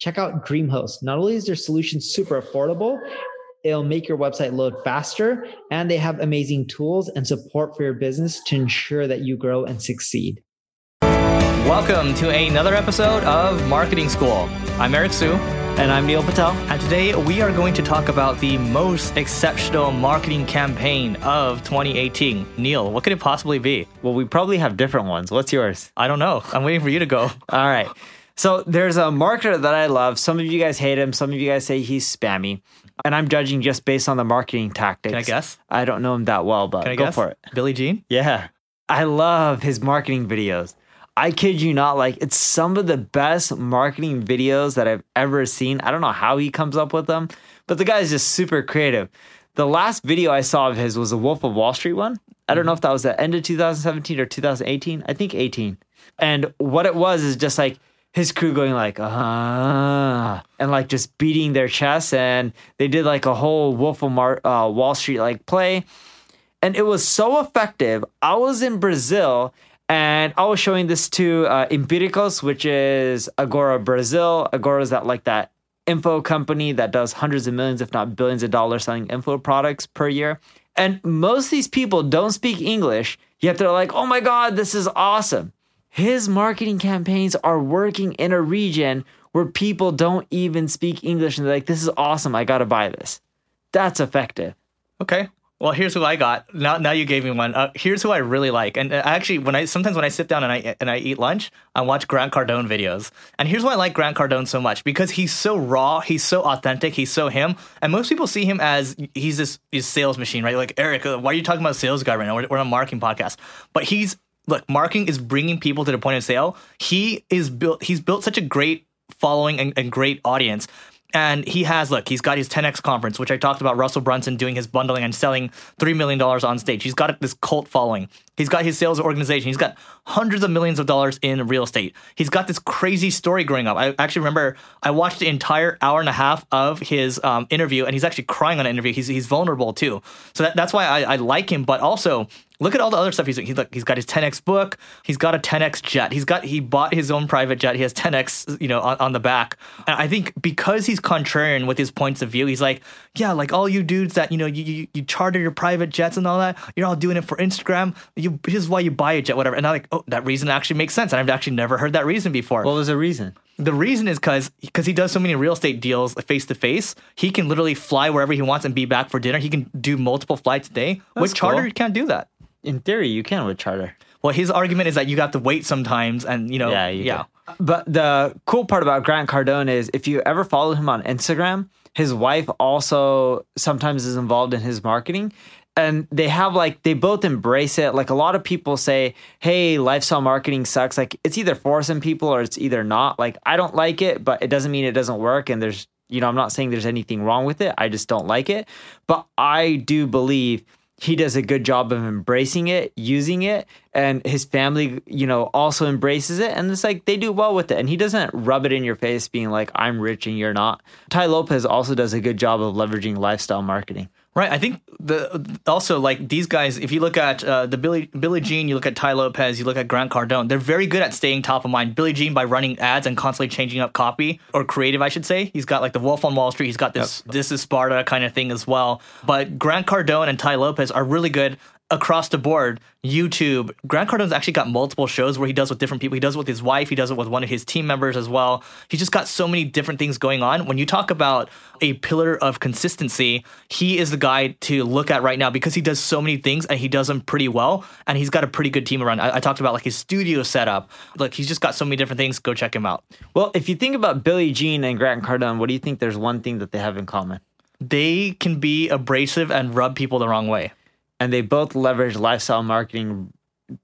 Check out DreamHost. Not only is their solution super affordable, it'll make your website load faster, and they have amazing tools and support for your business to ensure that you grow and succeed. Welcome to another episode of Marketing School. I'm Eric Siu. And I'm Neil Patel. And today we are going to talk about the most exceptional marketing campaign of 2018. Neil, what could it possibly be? Well, we probably have different ones. What's yours? I don't know. I'm waiting for you to go. All right. So there's a marketer that I love. Some of you guys hate him. Some of you guys say he's spammy. And I'm judging just based on the marketing tactics. Can I guess? I don't know him that well, but Can I go guess? for it. Billy Gene? Yeah. I love his marketing videos. I kid you not, like it's some of the best marketing videos that I've ever seen. I don't know how he comes up with them, but the guy's just super creative. The last video I saw of his was the Wolf of Wall Street one. I don't mm-hmm. know if that was the end of 2017 or 2018. I think 18. And what it was is just like his crew going like, uh, and like just beating their chests. And they did like a whole Wolf of Mar- uh, Wall Street like play. And it was so effective. I was in Brazil and I was showing this to uh, Empiricus, which is Agora Brazil. Agora is that like that info company that does hundreds of millions, if not billions of dollars selling info products per year. And most of these people don't speak English, yet they're like, oh my God, this is awesome. His marketing campaigns are working in a region where people don't even speak English and they're like, this is awesome. I got to buy this. That's effective. Okay. Well, here's who I got. Now, now you gave me one. Uh, here's who I really like. And uh, actually, when I sometimes when I sit down and I and I eat lunch, I watch Grant Cardone videos. And here's why I like Grant Cardone so much because he's so raw, he's so authentic, he's so him. And most people see him as he's this, sales machine, right? Like Eric, uh, why are you talking about sales guy right now? We're, we're on a marketing podcast, but he's look, marketing is bringing people to the point of sale. He is built. He's built such a great following and, and great audience. And he has, look, he's got his 10X conference, which I talked about Russell Brunson doing his bundling and selling $3 million on stage. He's got this cult following. He's got his sales organization. He's got hundreds of millions of dollars in real estate. He's got this crazy story growing up. I actually remember I watched the entire hour and a half of his um, interview, and he's actually crying on an interview. He's, he's vulnerable too. So that, that's why I, I like him. But also, look at all the other stuff he's doing. He's, look, he's got his 10x book. He's got a 10x jet. He's got he bought his own private jet. He has 10x, you know, on, on the back. And I think because he's contrarian with his points of view, he's like, yeah, like all you dudes that you know you you, you charter your private jets and all that, you're all doing it for Instagram. You this is why you buy a jet, whatever. And I'm like, oh, that reason actually makes sense. And I've actually never heard that reason before. What was the reason? The reason is because because he does so many real estate deals face to face, he can literally fly wherever he wants and be back for dinner. He can do multiple flights a day. That's With charter, cool. you can't do that. In theory, you can with charter. Well, his argument is that you have to wait sometimes, and you know, Yeah, you yeah. do. But the cool part about Grant Cardone is if you ever follow him on Instagram, his wife also sometimes is involved in his marketing. And they have like they both embrace it. Like a lot of people say, "Hey, lifestyle marketing sucks." Like it's either for some people or it's either not. Like I don't like it, but it doesn't mean it doesn't work. And there's, you know, I'm not saying there's anything wrong with it. I just don't like it. But I do believe he does a good job of embracing it, using it, and his family, you know, also embraces it. And it's like they do well with it. And he doesn't rub it in your face being like, I'm rich and you're not. Tai Lopez also does a good job of leveraging lifestyle marketing. Right. I think the also like these guys. If you look at uh, the Billy Billy Gene, you look at Tai Lopez, you look at Grant Cardone. They're very good at staying top of mind. Billy Gene by running ads and constantly changing up copy or creative, I should say. He's got like the Wolf on Wall Street. He's got this this is Sparta kind of thing as well. But Grant Cardone and Tai Lopez are really good across the board. YouTube. Grant Cardone's actually got multiple shows where he does with different people. He does it with his wife. He does it with one of his team members as well. He's just got so many different things going on. When you talk about a pillar of consistency, he is the guy to look at right now because he does so many things and he does them pretty well. And he's got a pretty good team around. I, I talked about like his studio setup. Like he's just got so many different things. Go check him out. Well, if you think about Billy Gene and Grant Cardone, what do you think there's one thing that they have in common? They can be abrasive and rub people the wrong way. And they both leverage lifestyle marketing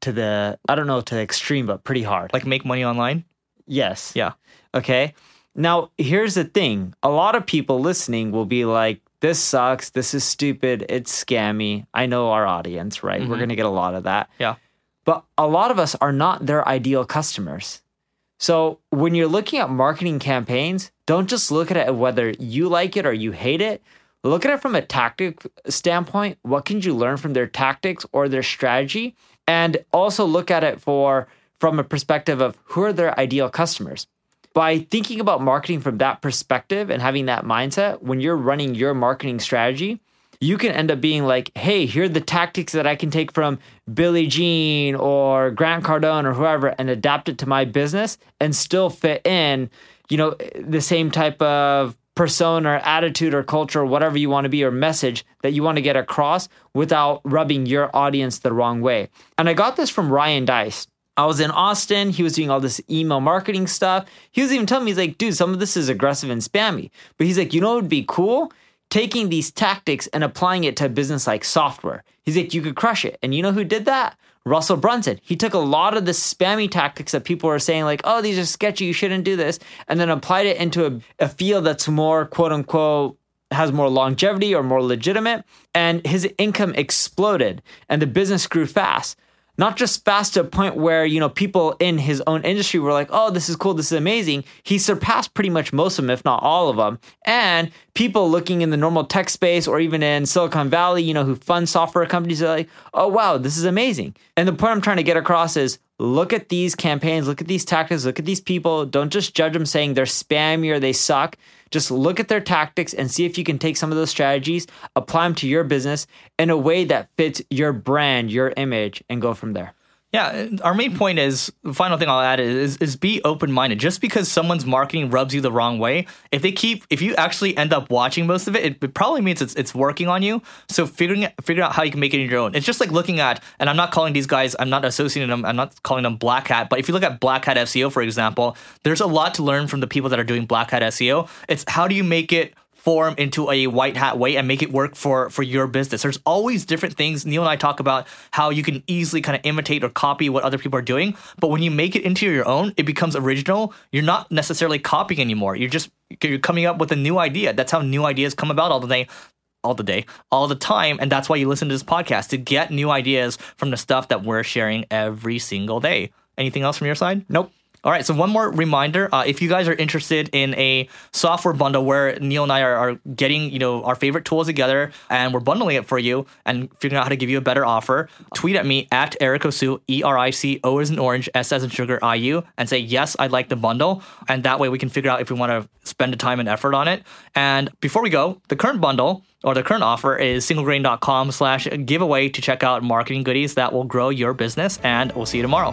to the, I don't know, to the extreme, but pretty hard. Like make money online. yes. Yeah. Okay. Now, here's the thing a lot of people listening will be like, this sucks. This is stupid. It's scammy. I know our audience, right? We're mm-hmm. going to get a lot of that. Yeah. But a lot of us are not their ideal customers. So when you're looking at marketing campaigns, don't just look at it whether you like it or you hate it. Look at it from a tactic standpoint. What can you learn from their tactics or their strategy? And also look at it for from a perspective of who are their ideal customers. By thinking about marketing from that perspective and having that mindset, when you're running your marketing strategy, you can end up being like, hey, here are the tactics that I can take from Billy Gene or Grant Cardone or whoever and adapt it to my business and still fit in, you know, the same type of persona or attitude or culture or whatever you want to be or message that you want to get across without rubbing your audience the wrong way. And I got this from Ryan Deiss. I was in Austin. He was doing all this email marketing stuff. He was even telling me, he's like, dude, some of this is aggressive and spammy. But he's like, you know what would be cool? taking these tactics and applying it to a business like software. He's like, you could crush it. And you know who did that? Russell Brunson. He took a lot of the spammy tactics that people are saying, like, oh, these are sketchy, you shouldn't do this, and then applied it into a, a field that's more quote unquote has more longevity or more legitimate. And his income exploded and the business grew fast not just fast to a point where you know people in his own industry were like oh this is cool this is amazing. He surpassed pretty much most of them if not all of them. And people looking in the normal tech space or even in silicon valley you know who fund software companies are like oh wow this is amazing. And the point i'm trying to get across is look at these campaigns look at these tactics look at these people don't just judge them saying they're spammy or they suck just look at their tactics and see if you can take some of those strategies, apply them to your business in a way that fits your brand, your image, and go from there. Yeah, our main point is the final thing I'll add is is be open minded. Just because someone's marketing rubs you the wrong way, if they keep if you actually end up watching most of it, it, it probably means it's it's working on you. So figuring figure out how you can make it your own. It's just like looking at, and I'm not calling these guys, I'm not associating them, I'm not calling them black hat. But if you look at black hat SEO, for example, there's a lot to learn from the people that are doing black hat SEO. It's how do you make it form into a white hat way and make it work for for your business. There's always different things. Neil and I talk about how you can easily kind of imitate or copy what other people are doing, but when you make it into your own, it becomes original. You're not necessarily copying anymore. You're just you're coming up with a new idea. That's how new ideas come about all the day all the day, all the time. And that's why you listen to this podcast to get new ideas from the stuff that we're sharing every single day. Anything else from your side? Nope. All right, so one more reminder: uh, if you guys are interested in a software bundle where Neil and I are, are, getting you know our favorite tools together and we're bundling it for you and figuring out how to give you a better offer, tweet at me at Eric Osu, E R I C O as in orange, S as in sugar, I U, and say yes, I'd like the bundle, and that way we can figure out if we want to spend the time and effort on it. And before we go, the current bundle or the current offer is singlegrain.com slash giveaway to check out marketing goodies that will grow your business. And we'll see you tomorrow.